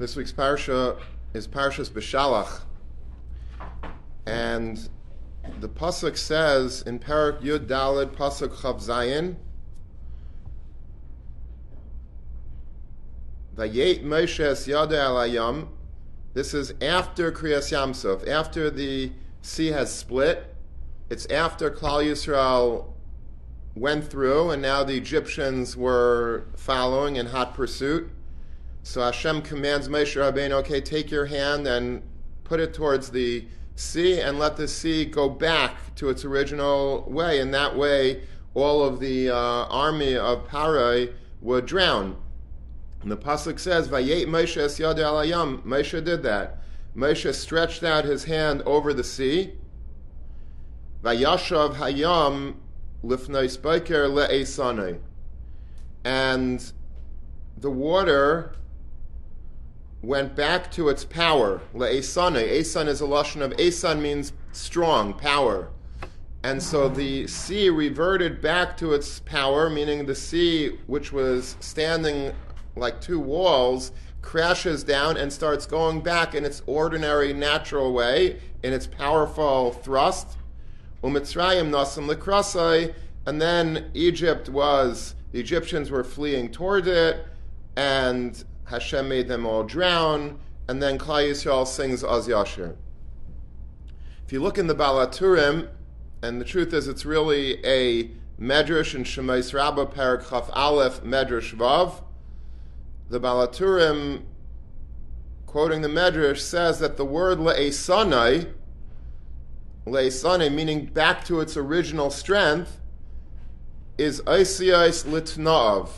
This week's parsha is Parshas Beshalach, and the pasuk says in Parak Yud Daled pasuk Chav Zayin, Vayet Moshe es Yada Alayam. This is after Kriyas Yamsuf, after the sea has split. It's after Klal Yisrael went through, and now the Egyptians were following in hot pursuit. So Hashem commands Moshe Rabbeinu, okay, take your hand and put it towards the sea and let the sea go back to its original way. And that way, all of the uh, army of Parai would drown. And the pasuk says, "Vayet Moshe es alayam." Moshe did that. Moshe stretched out his hand over the sea. Vayashav hayam lifnei spiker le'esanei. And the water went back to its power. Le'esane. Esan is a lashon of Esan means strong, power. And so the sea reverted back to its power, meaning the sea, which was standing like two walls, crashes down and starts going back in its ordinary, natural way, in its powerful thrust. Umitzrayim nasim lekrasai, and then Egypt was, the Egyptians were fleeing toward it, and Hashem made them all drown, and then Klal Yisrael sings Az Yashir. If you look in the Balaturim, and the truth is it's really a Medrash in Shemais Rabbah Perak Chaf Aleph Medrash Vav. The Balaturim, quoting the Medrash, says that the word le'esanai, le'esanai, meaning back to its original strength, is Isiyais Litna'av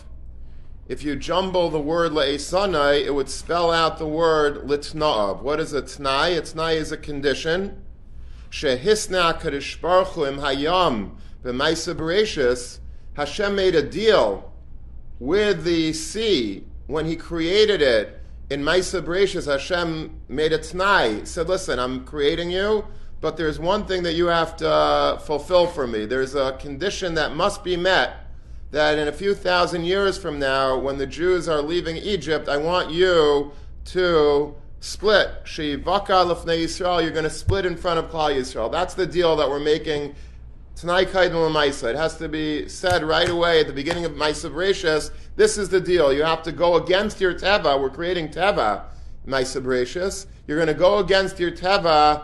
if you jumble the word le'esanai, it would spell out the word litna'av. What is a tnai? A tnai is a condition. Shehisna kadosh baruch im hayam b'maisa bereshis. Hashem made a deal with the sea when He created it. In Maisa Hashem made a tnai. He said, listen, I'm creating you, but there's one thing that you have to fulfill for me. There's a condition that must be met that in a few thousand years from now, when the Jews are leaving Egypt, I want you to split. Shivaka lefnei Yisrael, you're going to split in front of Klal Yisrael. That's the deal that we're making tonight. Maisa. It has to be said right away at the beginning of Maisa Bereshis. This is the deal. You have to go against your teva. We're creating teva. Maisa Bereshis. You're going to go against your teva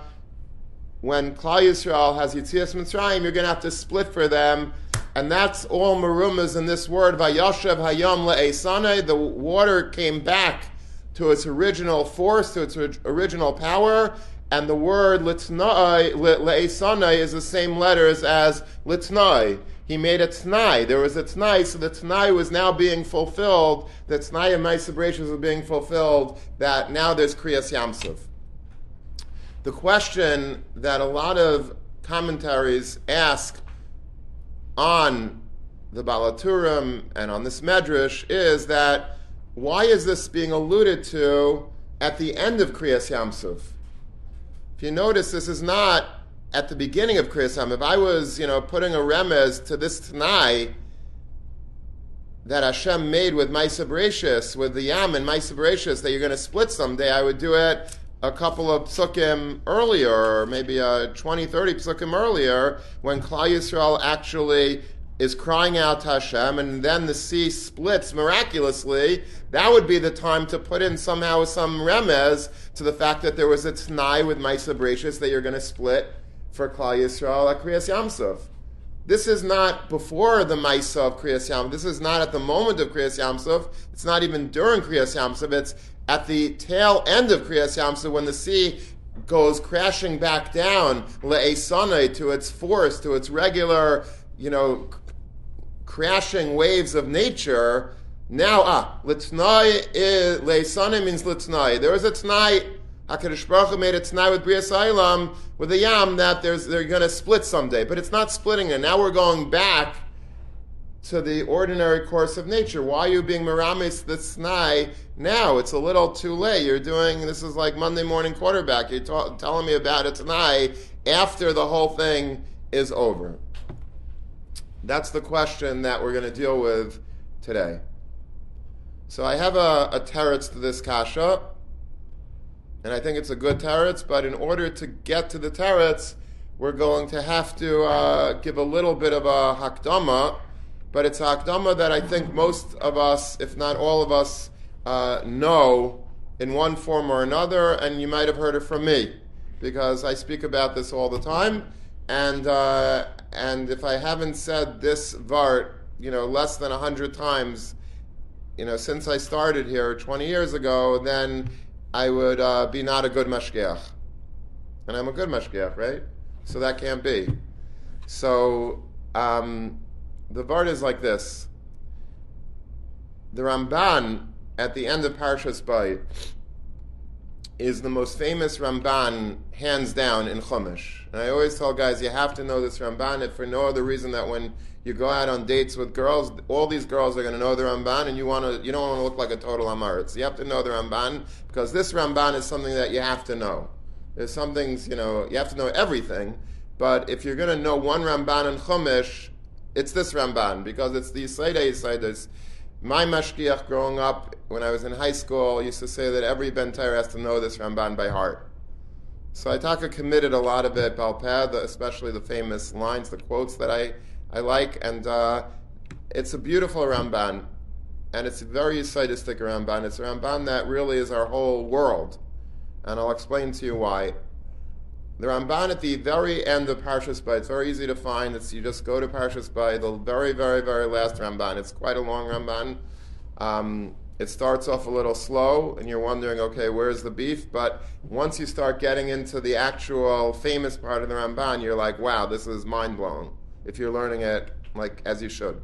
when Klal Yisrael has Yitzias Mitzrayim. You're going to have to split for them and that's all marumas in this word, Vayashav Hayam Le'esane. The water came back to its original force, to its original power, and the word Litnai, Le'esane is the same letters as Litnai. He made a Tnai. There was a Tnai, so the Tnai was now being fulfilled. The Tnai of Maisa Bereshis was being fulfilled, that now there's Kriyas Yamsuf. The question that a lot of commentaries ask on the Balaturim and on this Medrash is that why is this being alluded to at the end of Kriyas Yamsuf? If you notice, this is not at the beginning of Kriyas Yam. If I was, you know, putting a remez to this Tanai that Hashem made with Maisa with the Yam and Maisa that you're going to split someday, I would do it a couple of psukim earlier, maybe a 20, 30 psukim earlier, when Klal Yisrael actually is crying out to Hashem, and then the sea splits miraculously, that would be the time to put in somehow some remez to the fact that there was a t'nai with Maisa Bereshis that you're going to split for Klal Yisrael at Kriyas Yamsuf. This is not before the Maisa of Kriyas Yamsuf. This is not at the moment of Kriyas Yamsuf. It's not even during Kriyas Yamsuf. It's at the tail end of Kriyas Yamsuf, when the sea goes crashing back down le'esane to its force, to its regular, you know, crashing waves of nature. Now, ah, litnai le'esane means litnai. There was a tnai. Hakadosh Baruch Hu made a tnai with Bria Sailam with the yam that there's they're going to split someday, but it's not splitting And Now we're going back to the ordinary course of nature. Why are you being miramis the snai now? It's a little too late. You're doing this is like Monday morning quarterback. You're telling me about it tonight after the whole thing is over. That's the question that we're going to deal with today. So I have a, a teretz to this kasha, And I think it's a good teretz, but in order to get to the teretz, we're going to have to uh, give a little bit of a hakdama, but it's hakdama that I think most of us, if not all of us, uh, know in one form or another, and you might have heard it from me because I speak about this all the time. And uh, and if I haven't said this vart, you know, less than a hundred times, you know, since I started here 20 years ago, then I would uh, be not a good mashgiach. And I'm a good mashgiach, right? So that can't be. So um, the vart is like this. The Ramban at the end of Parshas Bayit is the most famous Ramban, hands down, in Chumash. And I always tell guys, you have to know this Ramban, if for no other reason that when you go out on dates with girls, all these girls are going to know the Ramban, and you want to, you don't want to look like a total Amaritz. You have to know the Ramban because this Ramban is something that you have to know. There's some things, you know, you have to know everything, but if you're going to know one Ramban in Chumash, it's this Ramban because it's the Yisaida Yisaidas my mashgiach growing up, when I was in high school, used to say that every Ben has to know this Ramban by heart. So Itaka committed a lot of it, Balpad, especially the famous lines, the quotes that I, I like, and uh, it's a beautiful Ramban, and it's a very Yisaidistic Ramban. It's a Ramban that really is our whole world, and I'll explain to you why. The Ramban at the very end of Parshas Bo, it's very easy to find. It's, you just go to Parshas Bo, the very, very, very last Ramban. It's quite a long Ramban. Um, it starts off a little slow, and you're wondering, okay, where's the beef? But once you start getting into the actual famous part of the Ramban, you're like, wow, this is mind blowing. If you're learning it like as you should.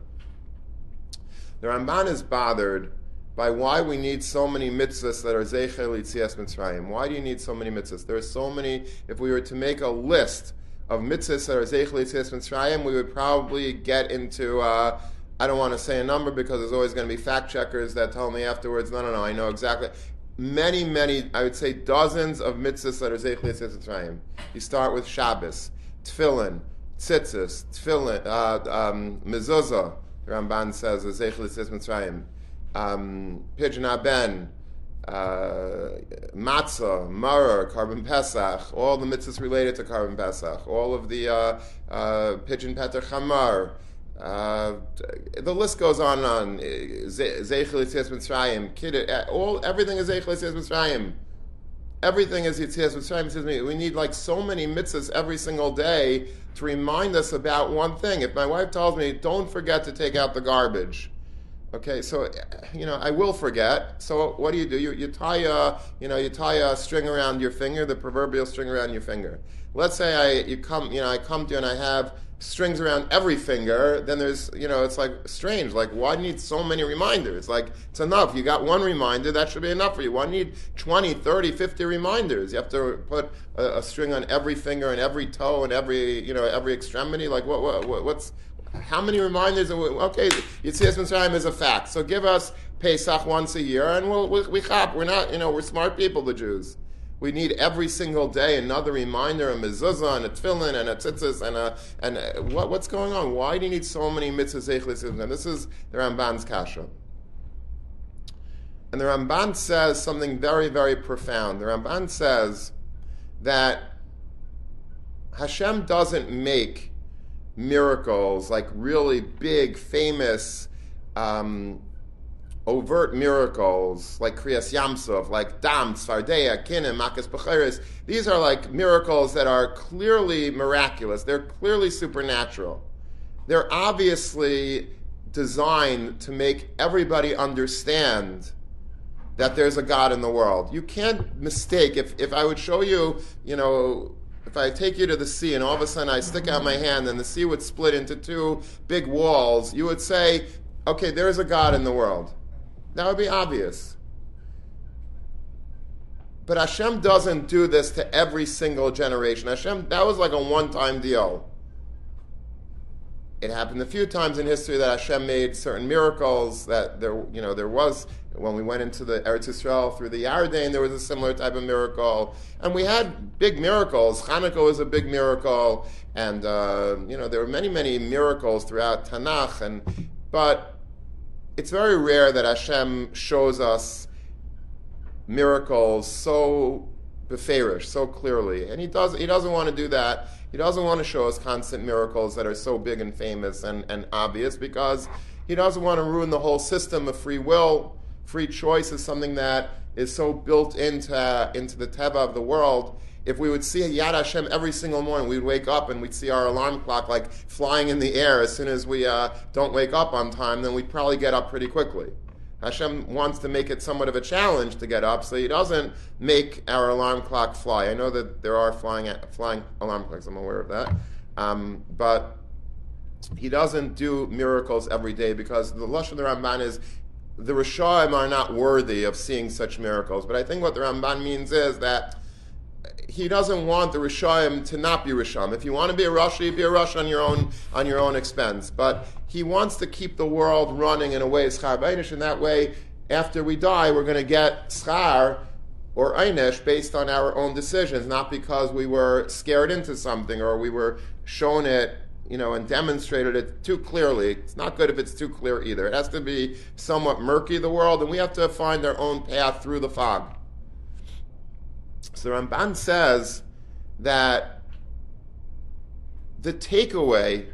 The Ramban is bothered by why we need so many mitzvahs that are Zeichel Yitzias Mitzrayim. Why do you need so many mitzvahs? There are so many, if we were to make a list of mitzvahs that are Zeichel Yitzias Mitzrayim, we would probably get into, uh, I don't want to say a number because there's always going to be fact checkers that tell me afterwards, no, no, no, I know exactly. Many, many, I would say dozens of mitzvahs that are Zeichel Yitzias Mitzrayim. You start with Shabbos, Tefillin, Tzitzis, Tefillin, uh, um, Mezuzah, the Ramban says, Zeichel Yitzias Mitzrayim um, Pidyon Haben, uh, matzah, maror, korban pesach, all the mitzvahs related to korban pesach, all of the uh, uh, pidyon peter chamar. Uh, the list goes on and on. Zeichel Yitzias Mitzrayim, uh, all everything is Zeichel Yitzias Mitzrayim. Everything is Yitzias Mitzrayim. We need like so many mitzvahs every single day to remind us about one thing. If my wife tells me, "Don't forget to take out the garbage," Okay, so you know I will forget. So what do you do? You, you tie a you know you tie a string around your finger, the proverbial string around your finger. Let's say I you come you know I come to you and I have strings around every finger. Then there's you know it's like strange. Like why do you need so many reminders? Like it's enough. You got one reminder that should be enough for you. Why do you need 20, 30, 50 reminders? You have to put a, a string on every finger and every toe and every you know every extremity. Like what, what what's how many reminders? Are we, okay, Yitzias Mitzrayim is a fact. So give us Pesach once a year, and we'll, we, we chop. We're not, you know, we're smart people, the Jews. We need every single day another reminder, a mezuzah, and a tefillin, and a tzitzis, and a and a, what, what's going on? Why do you need so many mitzvahs? And this is the Ramban's kasha. And the Ramban says something very, very profound. The Ramban says that Hashem doesn't make miracles, like really big, famous, um, overt miracles, like Kriyas Yamsuf, like Dam, Tzfardea, Kinim, Makas Becheres. These are like miracles that are clearly miraculous. They're clearly supernatural. They're obviously designed to make everybody understand that there's a God in the world. You can't mistake if, if I would show you, you know, if I take you to the sea and all of a sudden I stick out my hand and the sea would split into two big walls, you would say, okay, there's a God in the world. That would be obvious. But Hashem doesn't do this to every single generation. Hashem, that was like a one time deal. It happened a few times in history that Hashem made certain miracles that there, you know, there was when we went into the Eretz Yisrael through the Yarden, there was a similar type of miracle, and we had big miracles. Hanukkah was a big miracle, and uh, you know there were many, many miracles throughout Tanakh. And but it's very rare that Hashem shows us miracles so beferish so clearly, and he does he doesn't want to do that. He doesn't want to show us constant miracles that are so big and famous and, and obvious because he doesn't want to ruin the whole system of free will. Free choice is something that is so built into into the teva of the world. If we would see a Yad Hashem every single morning, we'd wake up and we'd see our alarm clock like flying in the air as soon as we uh, don't wake up on time, then we'd probably get up pretty quickly. Hashem wants to make it somewhat of a challenge to get up, so He doesn't make our alarm clock fly. I know that there are flying flying alarm clocks. I'm aware of that, um, but He doesn't do miracles every day because the lush of the Ramban is the Rishaim are not worthy of seeing such miracles. But I think what the Ramban means is that he doesn't want the Rishayim to not be Risham. If you want to be a Rashi, be a Rush on your own on your own expense. But he wants to keep the world running in a way schar einish, and that way, after we die, we're going to get schar or einish based on our own decisions, not because we were scared into something or we were shown it, you know, and demonstrated it too clearly. It's not good if it's too clear either. It has to be somewhat murky, the world, and we have to find our own path through the fog. So Ramban says that the takeaway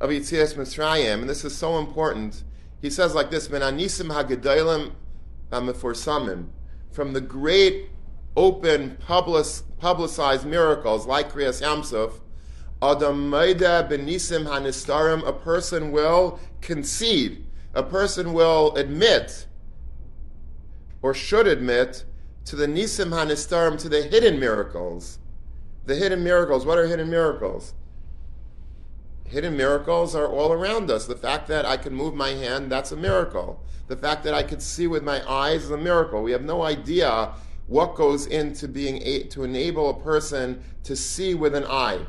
of Yitzias Mitzrayim, and this is so important, he says like this, Menanisim ha'gedalim ha'meforsamim, from the great open publicized miracles like Kriyas Yamsuf, Adam Maida benisim hanistarim, a person will concede, a person will admit, or should admit, to the Nisim Hanistarim, to the hidden miracles. The hidden miracles. What are hidden miracles? Hidden miracles are all around us. The fact that I can move my hand, that's a miracle. The fact that I could see with my eyes is a miracle. We have no idea what goes into being a, to enable a person to see with an eye.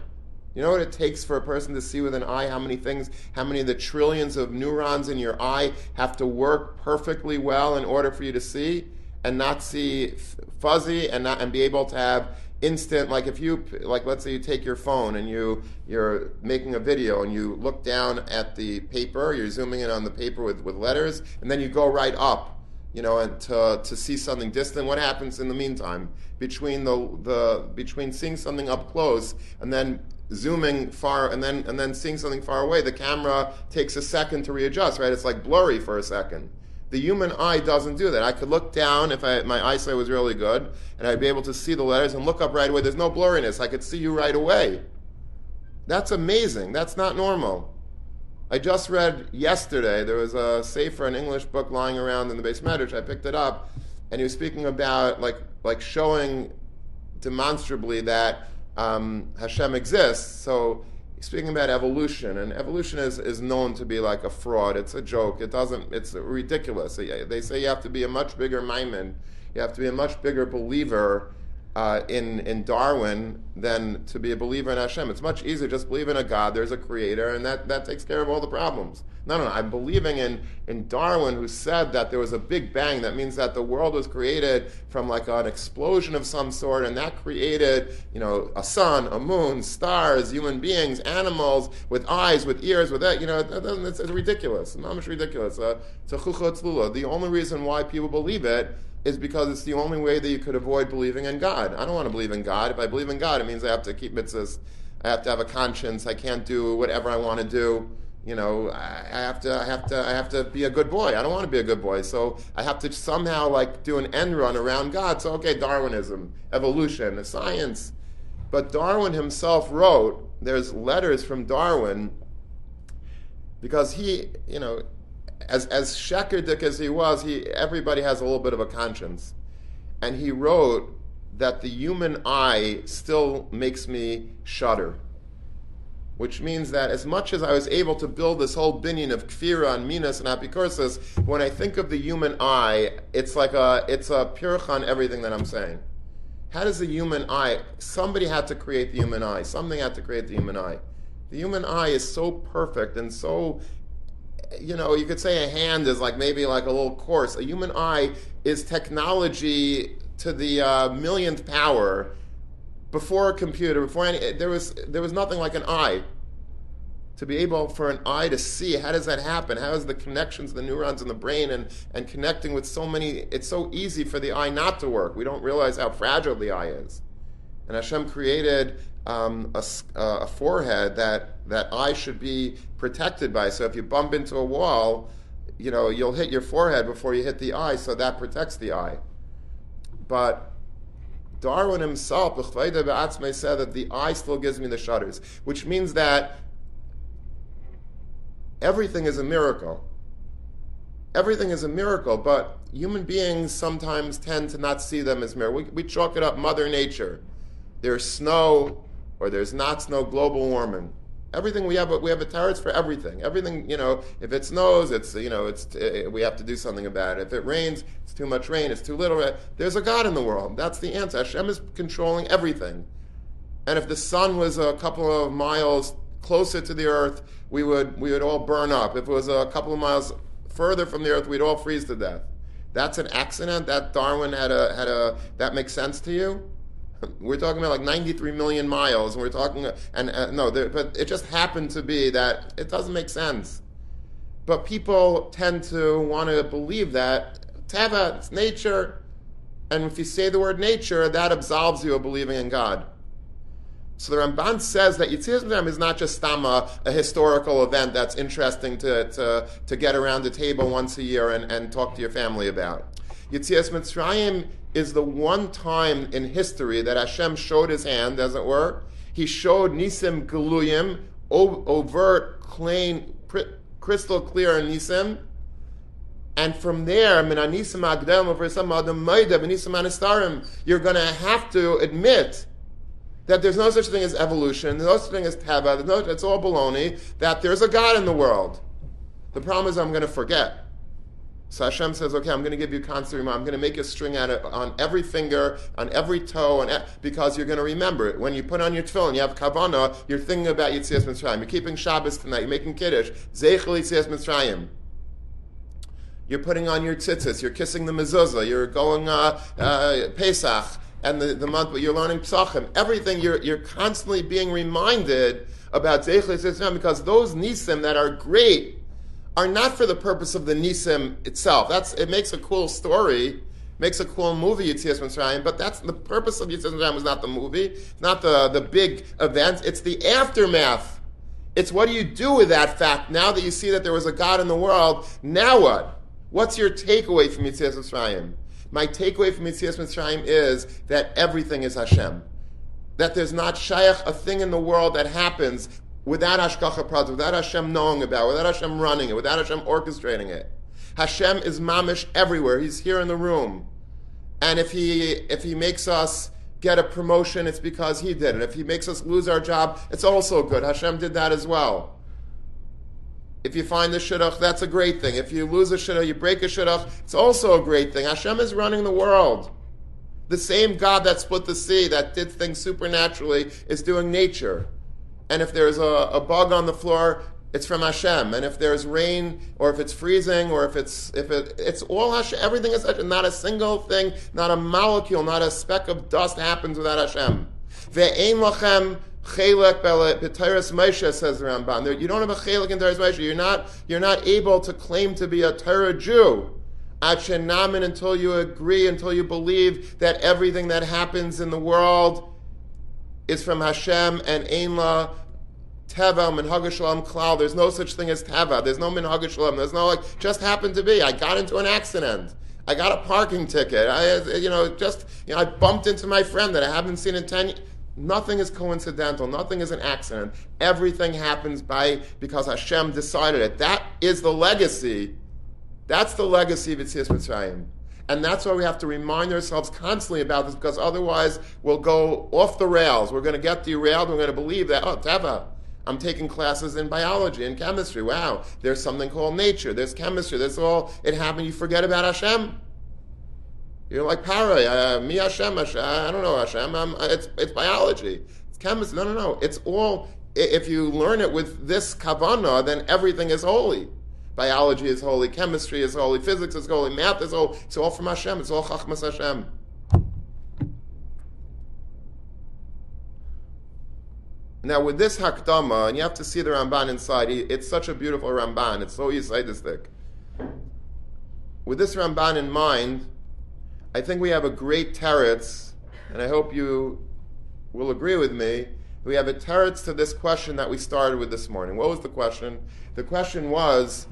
You know what it takes for a person to see with an eye? How many things, how many of the trillions of neurons in your eye have to work perfectly well in order for you to see? and not see fuzzy and not and be able to have instant like if you like let's say you take your phone and you you're making a video and you look down at the paper you're zooming in on the paper with, with letters and then you go right up you know and to, to see something distant what happens in the meantime? Between the the between seeing something up close and then zooming far and then and then seeing something far away the camera takes a second to readjust right? It's like blurry for a second the human eye doesn't do that. I could look down if I, my eyesight was really good, and I'd be able to see the letters and look up right away. There's no blurriness. I could see you right away. That's amazing. That's not normal. I just read yesterday, there was a safer, an English book lying around in the beis medrash. I picked it up, and he was speaking about, like, like showing demonstrably that um, Hashem exists. So speaking about evolution, and evolution is, is known to be like a fraud. It's a joke. It doesn't. It's ridiculous. They say you have to be a much bigger maimon. You have to be a much bigger believer uh, in in Darwin than to be a believer in Hashem. It's much easier just believe in a God. There's a creator, and that, that takes care of all the problems. No, no, no. I'm believing in in Darwin, who said that there was a big bang. That means that the world was created from like an explosion of some sort, and that created you know a sun, a moon, stars, human beings, animals with eyes, with ears, with that. You know, it's, it's ridiculous. It's ridiculous. Uh, The only reason why people believe it is because it's the only way that you could avoid believing in God. I don't want to believe in God. If I believe in God, it means I have to keep mitzvahs. I have to have a conscience. I can't do whatever I want to do. You know, I have to, I have to, I have to be a good boy. I don't want to be a good boy, so I have to somehow like do an end run around God. So okay, Darwinism, evolution, science. But Darwin himself wrote. There's letters from Darwin because he, you know, as as shekerdik as he was, he everybody has a little bit of a conscience, and he wrote that the human eye still makes me shudder. Which means that as much as I was able to build this whole binion of kfira and minas and apikursis, when I think of the human eye, it's like a it's a purcha everything that I'm saying. How does the human eye? Somebody had to create the human eye. Something had to create the human eye. The human eye is so perfect and so you know, you could say a hand is like maybe like a little coarse. A human eye is technology to the uh, millionth power. Before a computer, before any, there was there was nothing like an eye. To be able for an eye to see, how does that happen? How is the connections, the neurons in the brain, and and connecting with so many? It's so easy for the eye not to work. We don't realize how fragile the eye is. And Hashem created um, a, a, forehead that, that eye should be protected by. So if you bump into a wall, you know, you'll hit your forehead before you hit the eye, so that protects the eye. But Darwin himself, the said that the eye still gives me the shudders, which means that everything is a miracle. Everything is a miracle, but human beings sometimes tend to not see them as miracles. We, we chalk it up Mother Nature. There's snow, or there's not snow, global warming. Everything we have, we have a tarot for everything. Everything, you know, if it snows, it's, you know, it's, uh, we have to do something about it. If it rains, it's too much rain, it's too little. There's a God in the world. That's the answer. Hashem is controlling everything. And if the sun was a couple of miles closer to the earth, we would, we would all burn up. If it was a couple of miles further from the earth, we'd all freeze to death. That's an accident. That Darwin had a, had a, that makes sense to you? We're talking about like 93 million miles, and we're talking, and uh, no, there, but it just happened to be that it doesn't make sense. But people tend to want to believe that teva, it's nature, and if you say the word nature, that absolves you of believing in God. So the Ramban says that Yetzias Mitzrayim is not just stama, a historical event that's interesting to, to, to get around the table once a year and, and talk to your family about. Yetzias Mitzrayim is the one time in history that Hashem showed his hand, as it were. He showed Nisim Galuyim, overt, plain, crystal clear Nisim. And from there, Minanisim Agdem over some Adam Maida, Minisim Anistarim, you're going to have to admit that there's no such thing as evolution, there's no such thing as teva, no, it's all baloney, that there's a God in the world. The problem is I'm going to forget. So Hashem says, okay, I'm going to give you constant reminder. I'm going to make a string out of, on every finger, on every toe, and because you're going to remember it. When you put on your tefillin, you have kavana, you're thinking about Yitzias Mitzrayim. You're keeping Shabbos tonight. You're making Kiddush. Zeichel Yitzias Mitzrayim. You're putting on your tzitzis. You're kissing the mezuzah. You're going uh, uh, Pesach and the, the month, but you're learning Psachim. Everything, you're, you're constantly being reminded about Zeichel Yitzias Mitzrayim because those nisim that are great are not for the purpose of the Nisim itself. That's it makes a cool story, makes a cool movie, Yitzias Mitzrayim, but that's the purpose of Yitzias Mitzrayim is not the movie, not the, the big event, it's the aftermath. It's what do you do with that fact now that you see that there was a God in the world, now what? What's your takeaway from Yitzias Mitzrayim? My takeaway from Yitzias Mitzrayim is that everything is Hashem. That there's not shaykh, a thing in the world that happens without Hashgacha Pratis, without Hashem knowing about it, without Hashem running it, without Hashem orchestrating it. Hashem is mamish everywhere. He's here in the room. And if he, if he makes us get a promotion, it's because he did it. If he makes us lose our job, it's also good. Hashem did that as well. If you find the shidduch, that's a great thing. If you lose a shidduch, you break a shidduch, it's also a great thing. Hashem is running the world. The same God that split the sea, that did things supernaturally, is doing nature and if there's a, a bug on the floor, it's from Hashem. And if there's rain, or if it's freezing, or if it's if it it's all Hashem. Everything is Hashem. Not a single thing, not a molecule, not a speck of dust happens without Hashem. Ve'ein lachem chelek b'teiras Moshe says the Ramban. You don't have a chelek in Teiras Moshe. You're not you're not able to claim to be a Torah Jew. Namin until you agree, until you believe that everything that happens in the world is from Hashem and Einla Teva Minhag Shalom Klal. There's no such thing as Teva. There's no Minhag Shalom. There's no like just happened to be. I got into an accident. I got a parking ticket. I, you know, just you know, I bumped into my friend that I haven't seen in ten. Nothing is coincidental. Nothing is an accident. Everything happens by because Hashem decided it. That is the legacy. That's the legacy of Yitzias Mitzrayim. And that's why we have to remind ourselves constantly about this, because otherwise we'll go off the rails. We're going to get derailed. We're going to believe that, oh, Teva, I'm taking classes in biology and chemistry. Wow, there's something called nature. There's chemistry. There's all, it happened. You forget about Hashem. You're like Paray, uh, me Hashem, Hashem, I don't know Hashem. I'm, it's, it's biology. It's chemistry. No, no, no. It's all, if you learn it with this kavana, then everything is holy. Biology is holy, chemistry is holy, physics is holy, math is holy. It's all from Hashem. It's all Chachmas Hashem. Now, with this Hakdama, and you have to see the Ramban inside, it's such a beautiful Ramban. It's so Yisaidistic. With this Ramban in mind, I think we have a great teretz, and I hope you will agree with me. We have a teretz to this question that we started with this morning. What was the question? The question was,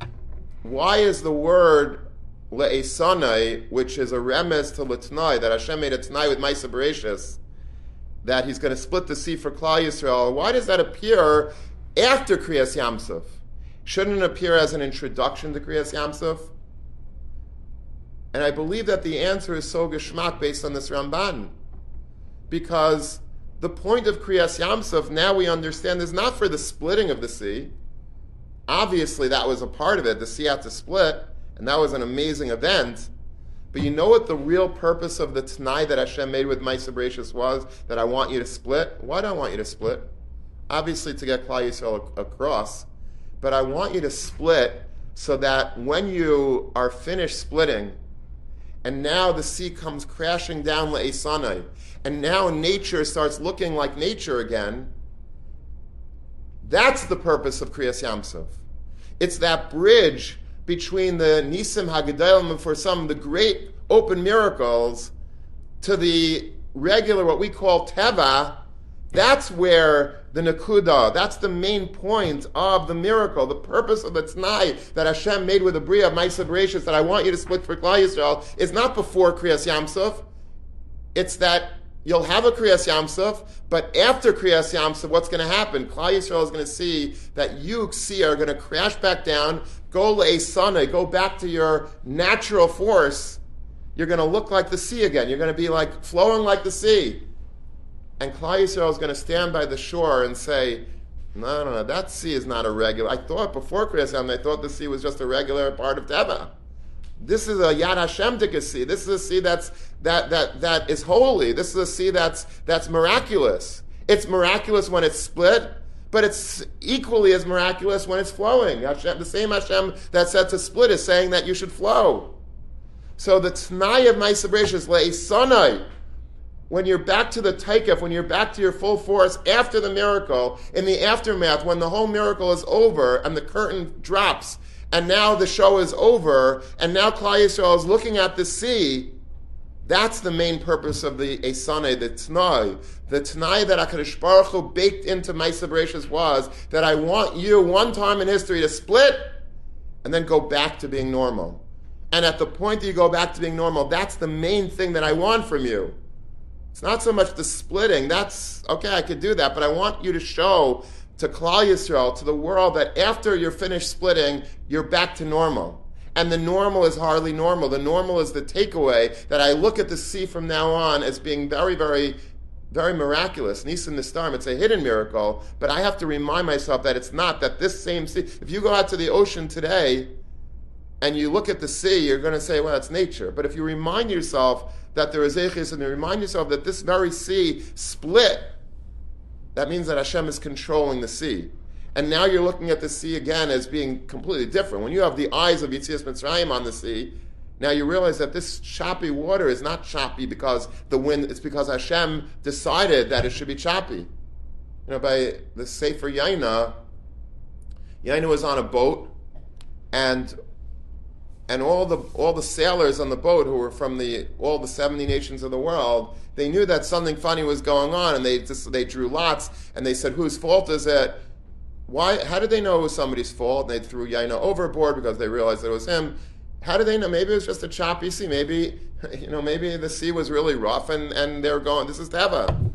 why is the word le'esanai, which is a remes to litnai, that Hashem made a tnai with Maisa Bereshis, that He's going to split the sea for Klal Yisrael, why does that appear after Kriyas Yamsuf? Shouldn't it appear as an introduction to Kriyas Yamsuf? And I believe that the answer is so geschmack based on this Ramban. Because the point of Kriyas Yamsuf, now we understand, is not for the splitting of the sea. Obviously, that was a part of it. The to split, and that was an amazing event. But you know what the real purpose of the Tanai that Hashem made with my Bereshis was? That I want you to split? Why do I want you to split? Obviously, to get Klal Yisrael across. But I want you to split so that when you are finished splitting, and now the sea comes crashing down Le'esanai, and now nature starts looking like nature again, that's the purpose of Kriyas Yamsuf. It's that bridge between the Nisim Hagadalim and for some the great open miracles to the regular, what we call Teva, that's where the Nakuda, that's the main point of the miracle, the purpose of the Tnai that Hashem made with the Bria of Maisa Bereshis that I want you to split for Klal Yisrael is not before Kriyas Yamsuf. It's that you'll have a Kriyas Yamsuf, but after Kriyas Yamsuf, what's going to happen? Klal Yisrael is going to see that you, sea, are going to crash back down, go le'esana, go back to your natural force. You're going to look like the sea again. You're going to be like flowing like the sea. And Klal Yisrael is going to stand by the shore and say, no, no, no, that sea is not a regular. I thought before Kriyas Yam, I thought the sea was just a regular part of Teva. This is a Yad Hashem sea. This is a sea that's that that that is holy. This is a sea that's that's miraculous. It's miraculous when it's split, but it's equally as miraculous when it's flowing. Hashem, the same Hashem that said to split is saying that you should flow. So the Tanai of Beresh is Le'esanai when you're back to the taikef, when you're back to your full force after the miracle, in the aftermath, when the whole miracle is over and the curtain drops, and now the show is over, and now Klal Yisrael is looking at the sea, that's the main purpose of the Esane, the Tnai. The Tnai that HaKadosh Baruch Hu baked into my Bereshis was that I want you one time in history to split and then go back to being normal. And at the point that you go back to being normal, that's the main thing that I want from you. It's not so much the splitting. That's okay, I could do that, but I want you to show to Klal Yisrael, to the world, that after you're finished splitting, you're back to normal. And the normal is hardly normal. The normal is the takeaway that I look at the sea from now on as being very, very, very miraculous. Nisan Nistarm, it's a hidden miracle, but I have to remind myself that it's not, that this same sea, if you go out to the ocean today and you look at the sea, you're going to say, well, it's nature. But if you remind yourself that there is Echis, and you remind yourself that this very sea split, that means that Hashem is controlling the sea. And now you're looking at the sea again as being completely different. When you have the eyes of Yitzias Mitzrayim on the sea, now you realize that this choppy water is not choppy because the wind, it's because Hashem decided that it should be choppy. You know, by the Sefer Yaina, Yaina was on a boat, and and all the all the sailors on the boat who were from the all the 70 nations of the world they knew that something funny was going on and they just they drew lots and they said whose fault is it? Why how did they know it was somebody's fault? And they threw Yaina overboard because they realized it was him. How did they know? Maybe it was just a choppy sea. Maybe you know maybe the sea was really rough and and they're going this is Teva.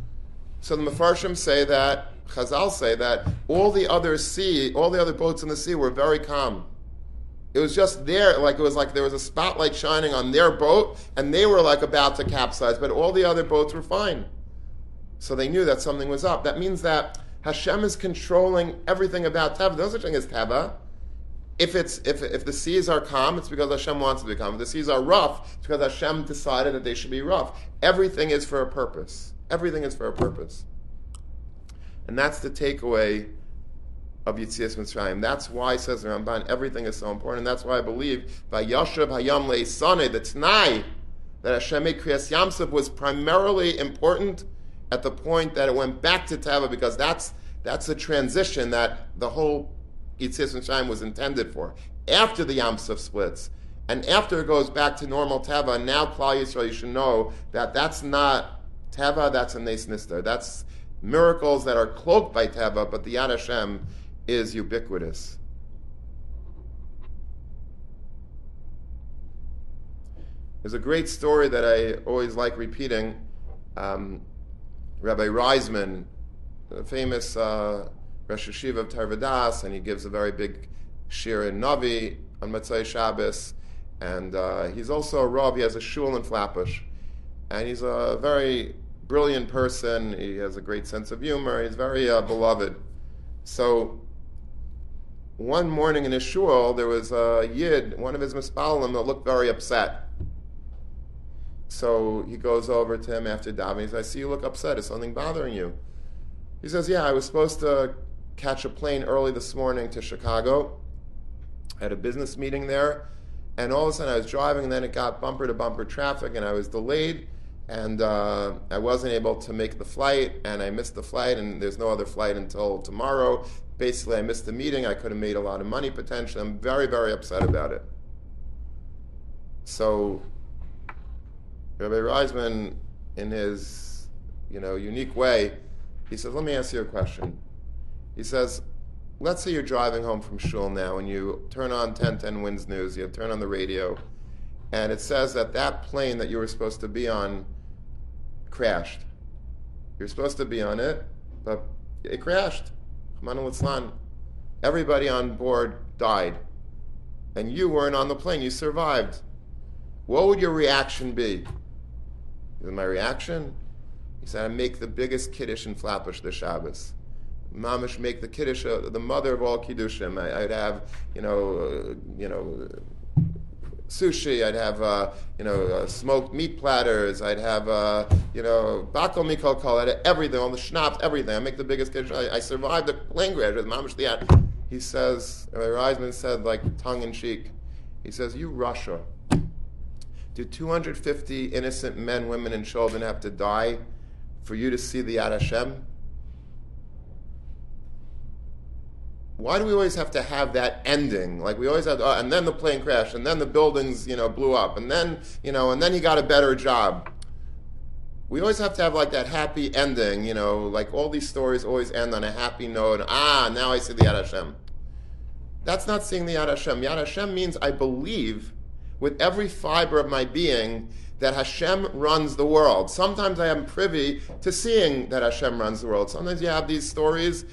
So the Mefarshim say that Chazal say that all the other sea all the other boats in the sea were very calm it was just there, like it was like there was a spotlight shining on their boat, and they were like about to capsize, but all the other boats were fine. So they knew that something was up. That means that Hashem is controlling everything about Teva. No such thing as Teva. If it's if if the seas are calm, it's because Hashem wants to be calm. If the seas are rough, it's because Hashem decided that they should be rough. Everything is for a purpose. Everything is for a purpose. And that's the takeaway of Yitzias Mitzrayim. That's why, says the Ramban, everything is so important. And that's why I believe by Yashav Hayam Leisane, the Tanai, that Hashem made Kriyas Yamsuf was primarily important at the point that it went back to Teva because that's that's the transition that the whole Yitzias Mitzrayim was intended for. After the Yamsuf splits, and after it goes back to normal Teva, now Klal Yisrael, you should know that that's not Teva, that's a Nes Nister. That's miracles that are cloaked by Teva, but the Yad Hashem is ubiquitous. There's a great story that I always like repeating. Um, Rabbi Reisman, the famous uh, Rosh Yeshiva of Torah Vodaas, and he gives a very big shir in Navi on Motzei Shabbos. And uh, he's also a Rav, he has a shul in Flatbush. And he's a very brilliant person, he has a great sense of humor, he's very uh, beloved. So one morning in his shul, there was a yid, one of his mispalim, that looked very upset. So he goes over to him after davening. He says, "I see you look upset. Is something bothering you?" He says, "Yeah, I was supposed to catch a plane early this morning to Chicago. I had a business meeting there, and all of a sudden I was driving, and then it got bumper to bumper traffic, and I was delayed, and uh, I wasn't able to make the flight, and I missed the flight, and there's no other flight until tomorrow. Basically, I missed the meeting. I could have made a lot of money potentially. I'm very, very upset about it. So Rabbi Reisman, in his you know unique way, he says, "Let me ask you a question." He says, "Let's say you're driving home from shul now, and you turn on 1010 WINS News. You turn on the radio, and it says that that plane that you were supposed to be on crashed. You're supposed to be on it, but it crashed. Everybody on board died, and you weren't on the plane. You survived. What would your reaction be?" Is my reaction? He said, I make the biggest kiddush and Flatbush the Shabbos. Mamish make the kiddush uh, the mother of all kiddushim. I, would have, you know, uh, you know, sushi. I'd have, uh, you know, uh, smoked meat platters. I'd have, uh, you know, bakal mikol kol. I'd have everything, all the schnapps, everything. I make the biggest kiddush. I, I survived the plane crash with Mamish the He says, Reisman said, like tongue in cheek, he says, "You Russia." Do 250 innocent men, women, and children have to die for you to see the Yad Hashem? Why do we always have to have that ending? Like we always have, oh, and then the plane crashed, and then the buildings, you know, blew up, and then, you know, and then he got a better job. We always have to have like that happy ending, you know, like all these stories always end on a happy note. Ah, now I see the Yad Hashem. That's not seeing the Yad Hashem. Yad Hashem means I believe with every fiber of my being that Hashem runs the world. Sometimes I am privy to seeing that Hashem runs the world. Sometimes you have these stories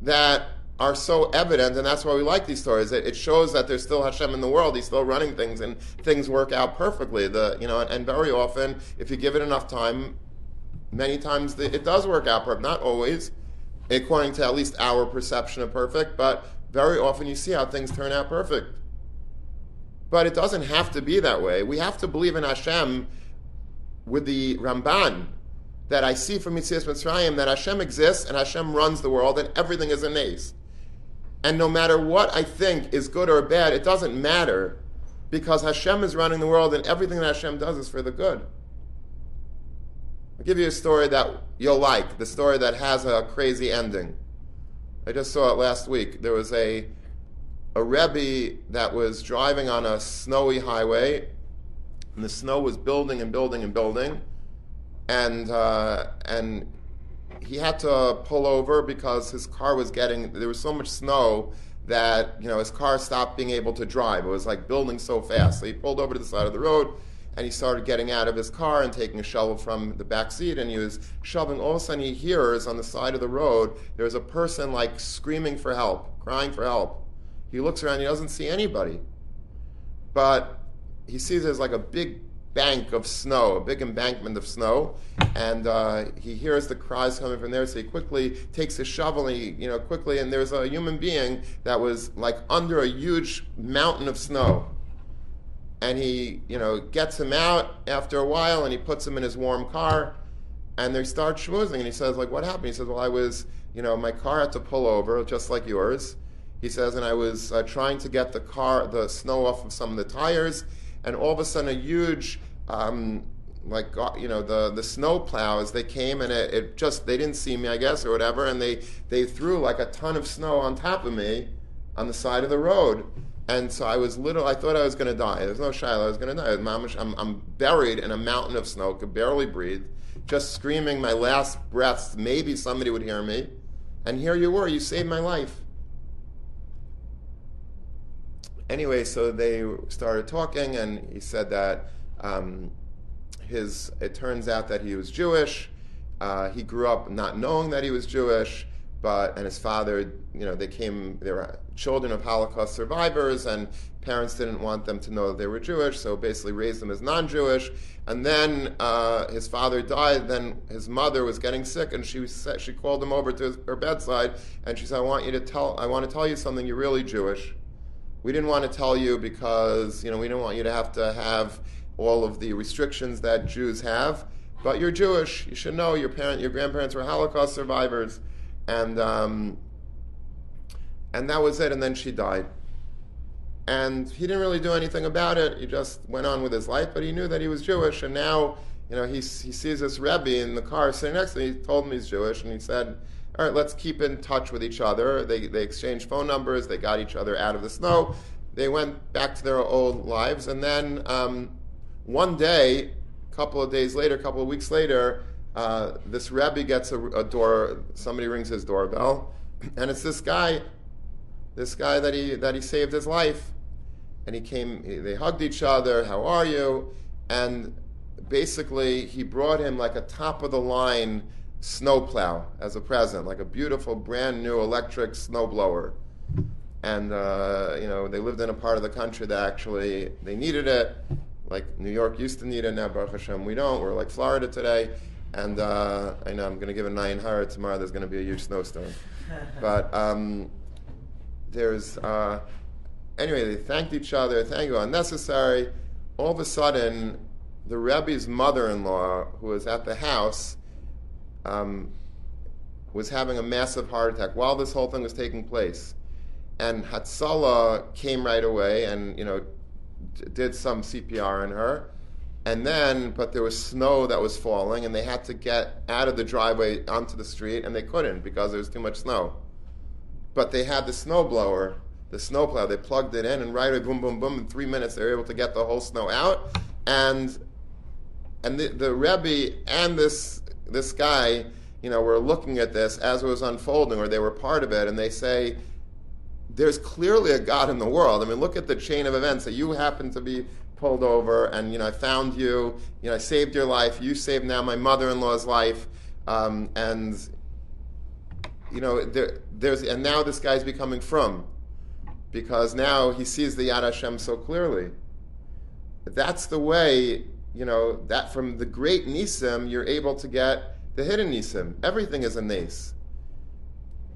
that are so evident, and that's why we like these stories. It, shows that there's still Hashem in the world. He's still running things, and things work out perfectly. The you know, and very often, if you give it enough time, many times it does work out perfect. Not always, according to at least our perception of perfect, but very often you see how things turn out perfect. But it doesn't have to be that way. We have to believe in Hashem with the Ramban that I see from Yitzias Mitzrayim that Hashem exists and Hashem runs the world and everything is a nace. And no matter what I think is good or bad, it doesn't matter because Hashem is running the world and everything that Hashem does is for the good. I'll give you a story that you'll like, the story that has a crazy ending. I just saw it last week. There was a a Rebbe that was driving on a snowy highway, and the snow was building and building and building, and uh, and he had to pull over because his car was getting there was so much snow that you know his car stopped being able to drive. It was like building so fast. So he pulled over to the side of the road and he started getting out of his car and taking a shovel from the back seat and he was shoveling. All of a sudden he hears on the side of the road there's a person like screaming for help, crying for help. He looks around, he doesn't see anybody. But he sees there's like a big bank of snow, a big embankment of snow, and uh, he hears the cries coming from there. So he quickly takes his shovel, and he, you know, quickly, and there's a human being that was like under a huge mountain of snow. And he, you know, gets him out after a while, and he puts him in his warm car, and they start schmoozing. And he says, like, what happened? He says, well, I was, you know, my car had to pull over, just like yours he says, and I was uh, trying to get the car, the snow off of some of the tires, and all of a sudden a huge, um, like uh, you know, the the snow plows they came and it, it, just they didn't see me, I guess, or whatever, and they they threw like a ton of snow on top of me on the side of the road. And so I was little. I thought I was going to die. There's no Shiloh. I was going to die. I'm, I'm buried in a mountain of snow. Could barely breathe. just screaming my last breaths, maybe somebody would hear me. And here you were, you saved my life. Anyway, so they started talking, and he said that um, his. It turns out that he was Jewish. Uh, he grew up not knowing that he was Jewish, but and his father, you know, they came. They were children of Holocaust survivors, and parents didn't want them to know that they were Jewish, so basically raised them as non-Jewish. And then uh, his father died. Then his mother was getting sick, and she she called him over to his, her bedside, and she said, "I want you to tell. I want to tell you something. You're really Jewish. We didn't want to tell you because you know we didn't want you to have to have all of the restrictions that Jews have. But you're Jewish. You should know your parent, your grandparents were Holocaust survivors, and um, and that was it. And then she died." And he didn't really do anything about it. He just went on with his life, but he knew that he was Jewish. And now, you know, he, he sees this Rebbe in the car sitting next to him. He told him he's Jewish, and he said, all right, let's keep in touch with each other. They, they exchanged phone numbers. They got each other out of the snow. They went back to their old lives. And then um, one day, a couple of days later, a couple of weeks later, uh, this Rebbe gets a, a door, somebody rings his doorbell, and it's this guy, this guy that he, that he saved his life and he came, they hugged each other, how are you? And basically, he brought him like a top of the line snowplow as a present, like a beautiful brand new electric snowblower. And, uh, you know, they lived in a part of the country that actually, they needed it. Like New York used to need it, now Baruch Hashem we don't. We're like Florida today. And uh, I know I'm going to give a nine hundred tomorrow. There's going to be a huge snowstorm, but um, there's uh, anyway, they thanked each other, thank you, unnecessary. All of a sudden, the Rebbe's mother in law, who was at the house, um, was having a massive heart attack while this whole thing was taking place. And Hatzalah came right away and, you know, d- did some CPR on her. And then, but there was snow that was falling, and they had to get out of the driveway onto the street, and they couldn't because there was too much snow. But they had the snowblower the snowplow. They plugged it in, and right away, boom, boom, boom, in three minutes, they were able to get the whole snow out. And and the, the Rebbe and this this guy, you know, were looking at this as it was unfolding, or they were part of it, and they say, "There's clearly a God in the world." I mean, look at the chain of events that you happen to be pulled over, and you know, I found you. You know, I saved your life. You saved now my mother-in-law's life, um, and you know, there, there's and now this guy's becoming frum because now he sees the Yad Hashem so clearly. That's the way, you know, that from the great Nisim, you're able to get the hidden Nisim. Everything is a Nace.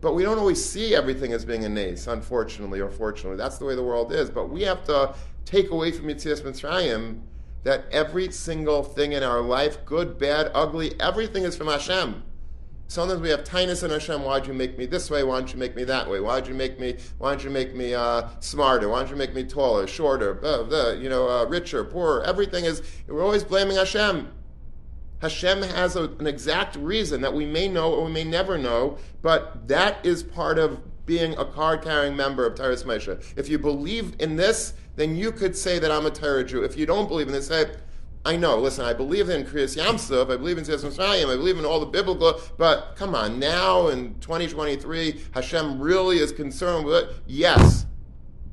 But we don't always see everything as being a Nace, unfortunately or fortunately. That's the way the world is. But we have to take away from Yitzias Mitzrayim that every single thing in our life, good, bad, ugly, everything is from Hashem. Sometimes we have tightness in Hashem. Why'd you make me this way? Why don't you make me that way? Why'd you make me? Why don't you make me uh, smarter? Why don't you make me taller, shorter, uh, you know, uh, richer, poorer? Everything is. We're always blaming Hashem. Hashem has a, an exact reason that we may know or we may never know, but that is part of being a card-carrying member of Torah Moshe. If you believe in this, then you could say that I'm a Torah Jew. If you don't believe in this, say I know, listen, I believe in Kriyas Yamsuf, I believe in Tzitz Mitzrayim, I believe in all the biblical, but come on, now in 2023, Hashem really is concerned with it? Yes.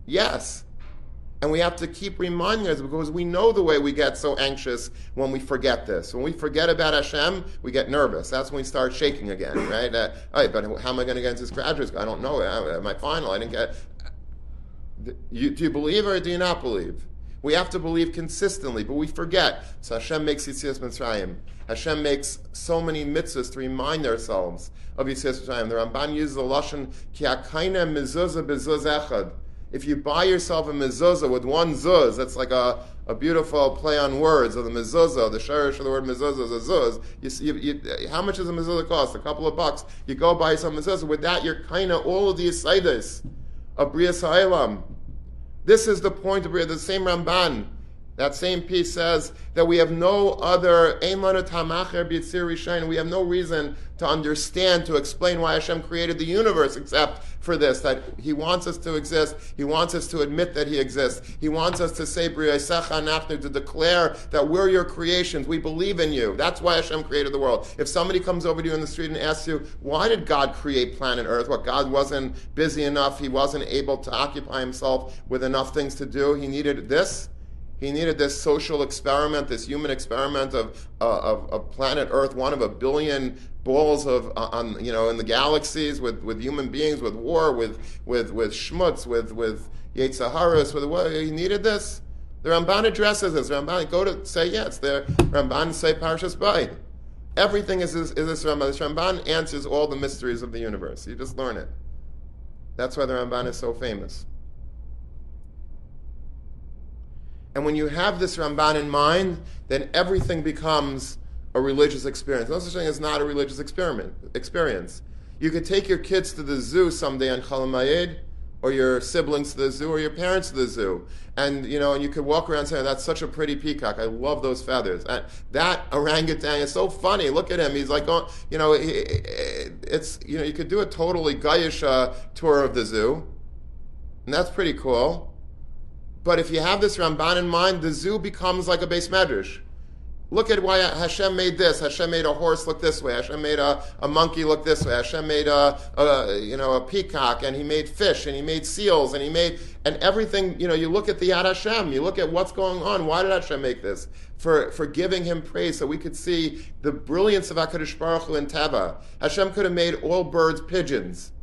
Yes. And we have to keep reminding us because we know the way we get so anxious when we forget this. When we forget about Hashem, we get nervous. That's when we start shaking again, right? Uh, all right, but how am I going to get into this graduate school? I don't know. Am I final? I didn't get. You, do you believe or do you not believe? We have to believe consistently, but we forget. So Hashem makes Yitzias Mitzrayim. Hashem makes so many mitzvahs to remind ourselves of Yitzias Mitzrayim. The Ramban uses the lashon ki mezuzah bezuz echad. If you buy yourself a mezuzah with one zuz, that's like a, a beautiful play on words of the mezuzah, the shirish of the word mezuzah is a zuz. You, you, you, how much does a mezuzah cost? A couple of bucks. You go buy some mezuzah. With that, you're kind of all of the asaidas of Bria Sa'ilam. This is the point where the same Ramban That same piece says that we have no other, we have no reason to understand, to explain why Hashem created the universe except for this, that He wants us to exist. He wants us to admit that He exists. He wants us to say, to declare that we're your creations. We believe in you. That's why Hashem created the world. If somebody comes over to you in the street and asks you, why did God create planet Earth? What, God wasn't busy enough. He wasn't able to occupy himself with enough things to do. He needed this. He needed this social experiment, this human experiment of, uh, of, of, planet Earth, one of a billion balls of uh, on you know in the galaxies with, with human beings, with war, with with with schmutz, with with Yetzaharas, with what he needed this. The Ramban addresses this. Ramban go to say yes. The Ramban say Parshas Bo. Everything is, is, is this Ramban. This Ramban answers all the mysteries of the universe. You just learn it. That's why the Ramban is so famous. And when you have this Ramban in mind, then everything becomes a religious experience. No such thing as not a religious experiment experience. You could take your kids to the zoo someday on Chol Hamoed, or your siblings to the zoo, or your parents to the zoo, and you know, and you could walk around saying, "That's such a pretty peacock. I love those feathers." And that orangutan is so funny. Look at him. He's like, oh, you know, it's you know, you could do a totally goyish uh, tour of the zoo, and that's pretty cool. But if you have this Ramban in mind, the zoo becomes like a beis medrash. Look at why Hashem made this. Hashem made a horse look this way. Hashem made a, a monkey look this way. Hashem made a, a, you know a peacock, and He made fish, and He made seals, and He made and everything. You know, you look at the Yad Hashem. You look at what's going on. Why did Hashem make this? For for giving Him praise, so we could see the brilliance of Hakadosh Baruch Hu in Teva. Hashem could have made all birds pigeons.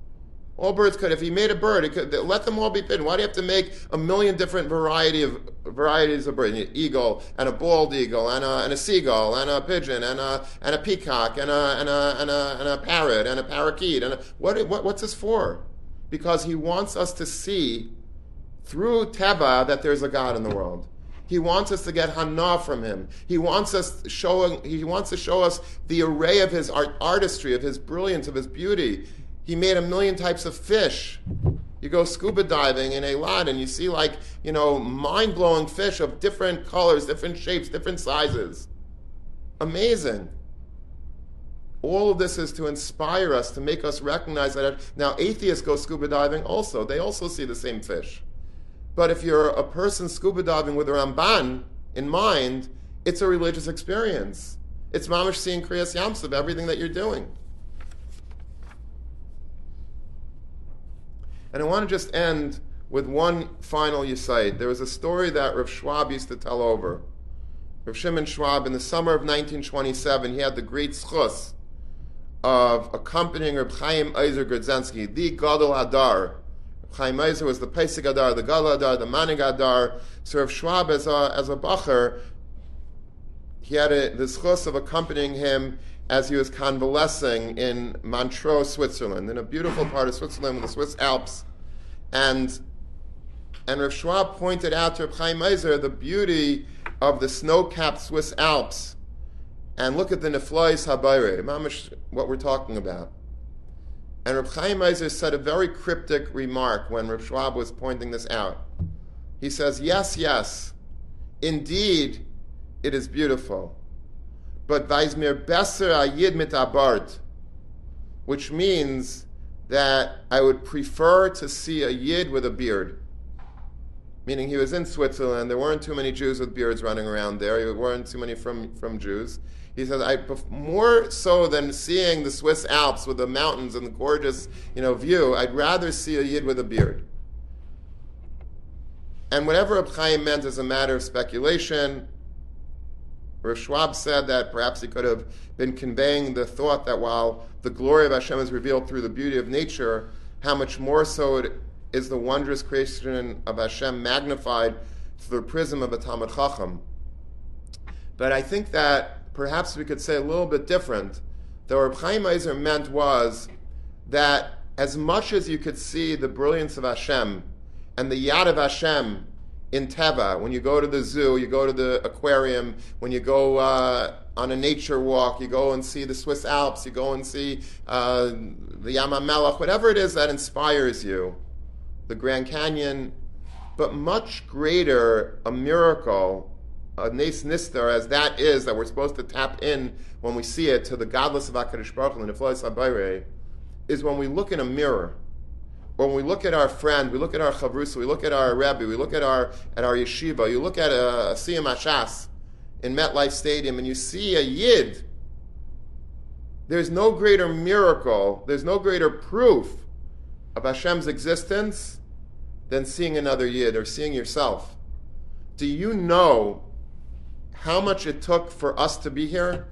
All birds could. If he made a bird, it could, let them all be pigeon. Why do you have to make a million different variety of varieties of birds? An eagle and a bald eagle and a, and a seagull and a pigeon and a and a peacock and a and a and a, and a parrot and a parakeet and a, what, what what's this for? Because he wants us to see through Teva that there's a God in the world. He wants us to get hana from him. He wants us showing. He wants to show us the array of his art, artistry, of his brilliance, of his beauty. He made a million types of fish. You go scuba diving in Eilat and you see like, you know, mind blowing fish of different colors, different shapes, different sizes. Amazing. All of this is to inspire us, to make us recognize that. Now, atheists go scuba diving also. They also see the same fish. But if you're a person scuba diving with a Ramban in mind, it's a religious experience. It's mamish seeing Kriyas Yamsuf, everything that you're doing. And I want to just end with one final yisaid. There was a story that Rav Schwab used to tell over. Rav Shimon Schwab, in the summer of 1927, he had the great zchus of accompanying Rav Chaim Ozer Grodzinski, the Gadol Hador. Rav Chaim Ozer was the Posek Hador, the Gadol Hador, the Manhig Hador. So Rav Schwab, as a, as a Bacher, he had a, the zchus of accompanying him as he was convalescing in Montreux, Switzerland, in a beautiful part of Switzerland with the Swiss Alps. And, and Rav Schwab pointed out to Rav Chaim Ozer the beauty of the snow-capped Swiss Alps. And look at the Niflaos HaBorei, mamish what we're talking about. And Rav Chaim Ozer said a very cryptic remark when Rav Schwab was pointing this out. He says, yes, yes, indeed, it is beautiful but Weismir besser ayid mit abard, which means that I would prefer to see a yid with a beard. Meaning he was in Switzerland, there weren't too many Jews with beards running around there, there weren't too many frum, frum Jews. He says, I, more so than seeing the Swiss Alps with the mountains and the gorgeous you know, view, I'd rather see a yid with a beard. And whatever Reb Chaim meant is a matter of speculation. Rav Schwab said that perhaps he could have been conveying the thought that while the glory of Hashem is revealed through the beauty of nature, how much more so it is the wondrous creation of Hashem magnified through the prism of a Talmud Chacham. But I think that perhaps we could say a little bit different. The Reb Chaim Ozer meant was that as much as you could see the brilliance of Hashem and the Yad of Hashem in Teva, when you go to the zoo, you go to the aquarium, when you go uh, on a nature walk, you go and see the Swiss Alps, you go and see uh, the Yam HaMelach, whatever it is that inspires you, the Grand Canyon, but much greater a miracle a nes nistar as that is that we're supposed to tap in when we see it to the gadlus of Hakadosh Baruch Hu the is when we look in a mirror when we look at our friend, we look at our chavrusa, we look at our rabbi, we look at our at our yeshiva, you look at uh, a, a siyum in MetLife Stadium, and you see a yid. There's no greater miracle, there's no greater proof of Hashem's existence than seeing another yid or seeing yourself. Do you know how much it took for us to be here?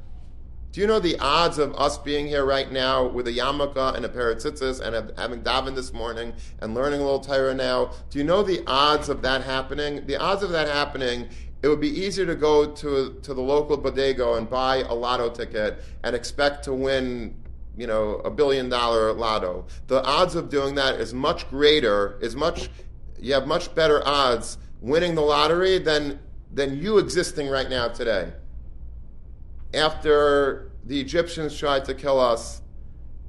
Do you know the odds of us being here right now with a yarmulke and a pair of tzitzis and having davened this morning and learning a little Torah now? Do you know the odds of that happening? The odds of that happening, it would be easier to go to, to the local bodega and buy a lotto ticket and expect to win you know, a billion dollar lotto. The odds of doing that is much greater, is much, you have much better odds winning the lottery than, than you existing right now today after the Egyptians tried to kill us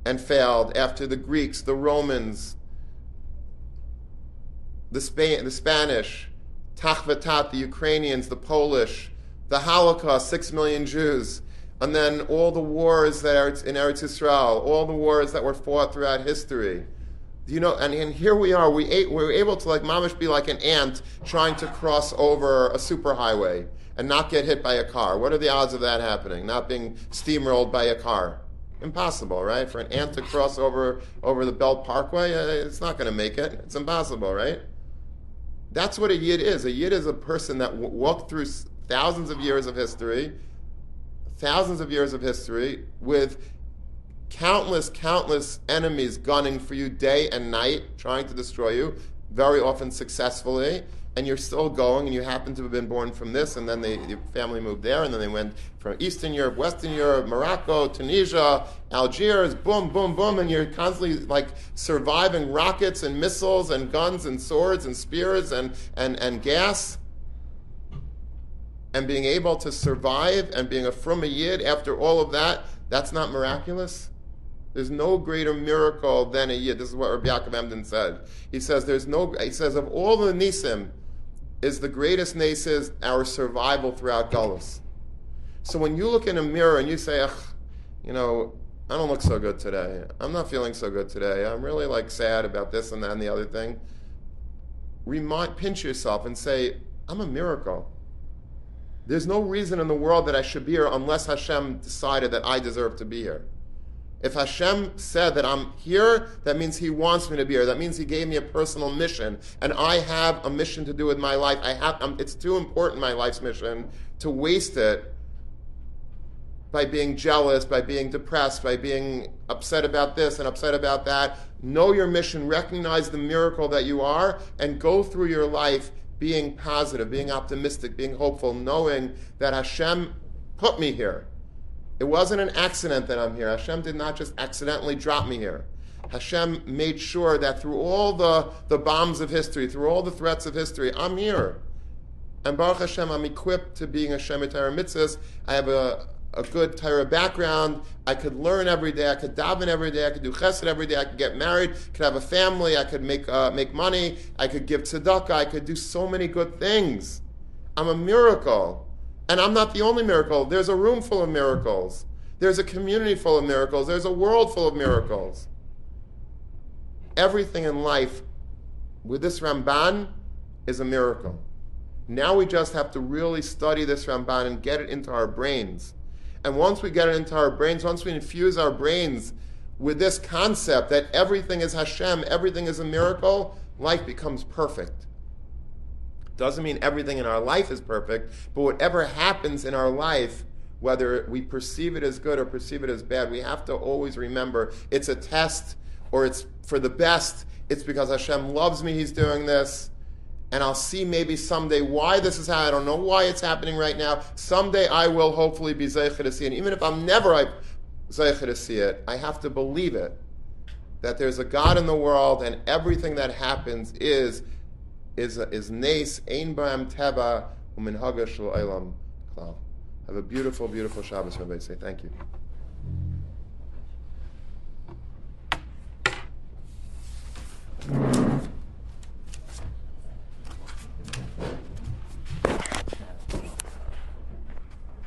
and failed, after the Greeks, the Romans, the, Spain, the Spanish, Tach V'Tat, the Ukrainians, the Polish, the Holocaust, six million Jews, and then all the wars that are in Eretz Israel, all the wars that were fought throughout history. You know, and, and here we are. We, we were able to like mamish be like an ant trying to cross over a superhighway and not get hit by a car. What are the odds of that happening? Not being steamrolled by a car? Impossible, right? For an ant to cross over over the Belt Parkway, uh, it's not going to make it. It's impossible, right? That's what a yid is. A yid is a person that w- walked through thousands of years of history, thousands of years of history with countless, countless enemies gunning for you day and night, trying to destroy you, very often successfully and you're still going, and you happen to have been born from this, and then they, your family moved there, and then they went from Eastern Europe, Western Europe, Morocco, Tunisia, Algiers, boom, boom, boom, and you're constantly like surviving rockets and missiles and guns and swords and spears and, and, and gas. And being able to survive and being a frum a yid after all of that, that's not miraculous? There's no greater miracle than a yid. This is what Rabbi Yaakov Emden said. He says there's no. He says of all the nisim, is the greatest nace is our survival throughout Gullus. So when you look in a mirror and you say, you know, I don't look so good today. I'm not feeling so good today. I'm really like sad about this and that and the other thing. Remind, pinch yourself and say, I'm a miracle. There's no reason in the world that I should be here unless Hashem decided that I deserve to be here. If Hashem said that I'm here, that means He wants me to be here. That means He gave me a personal mission, and I have a mission to do with my life. I have. Um, it's too important, my life's mission, to waste it by being jealous, by being depressed, by being upset about this and upset about that. Know your mission, recognize the miracle that you are, and go through your life being positive, being optimistic, being hopeful, knowing that Hashem put me here. It wasn't an accident that I'm here. Hashem did not just accidentally drop me here. Hashem made sure that through all the, the bombs of history, through all the threats of history, I'm here. And Baruch Hashem, I'm equipped to being a Shema Torah mitzvahs. I have a, a good Torah background. I could learn every day. I could daven every day. I could do chesed every day. I could get married. Could have a family. I could make uh, make money. I could give tzedakah. I could do so many good things. I'm a miracle. And I'm not the only miracle. There's a room full of miracles. There's a community full of miracles. There's a world full of miracles. Everything in life with this Ramban is a miracle. Now we just have to really study this Ramban and get it into our brains. And once we get it into our brains, once we infuse our brains with this concept that everything is Hashem, everything is a miracle, life becomes perfect. Doesn't mean everything in our life is perfect, but whatever happens in our life, whether we perceive it as good or perceive it as bad, we have to always remember it's a test or it's for the best. It's because Hashem loves me, He's doing this. And I'll see maybe someday why this is happening. I don't know why it's happening right now. Someday I will hopefully be Zeicher to see it. And even if I'm never Zeicher to see it, I have to believe it. That there's a God in the world and everything that happens is is is nes ein bam teva umin hagashul elam klal. Have a beautiful, beautiful Shabbos, Rabbi. Say thank you.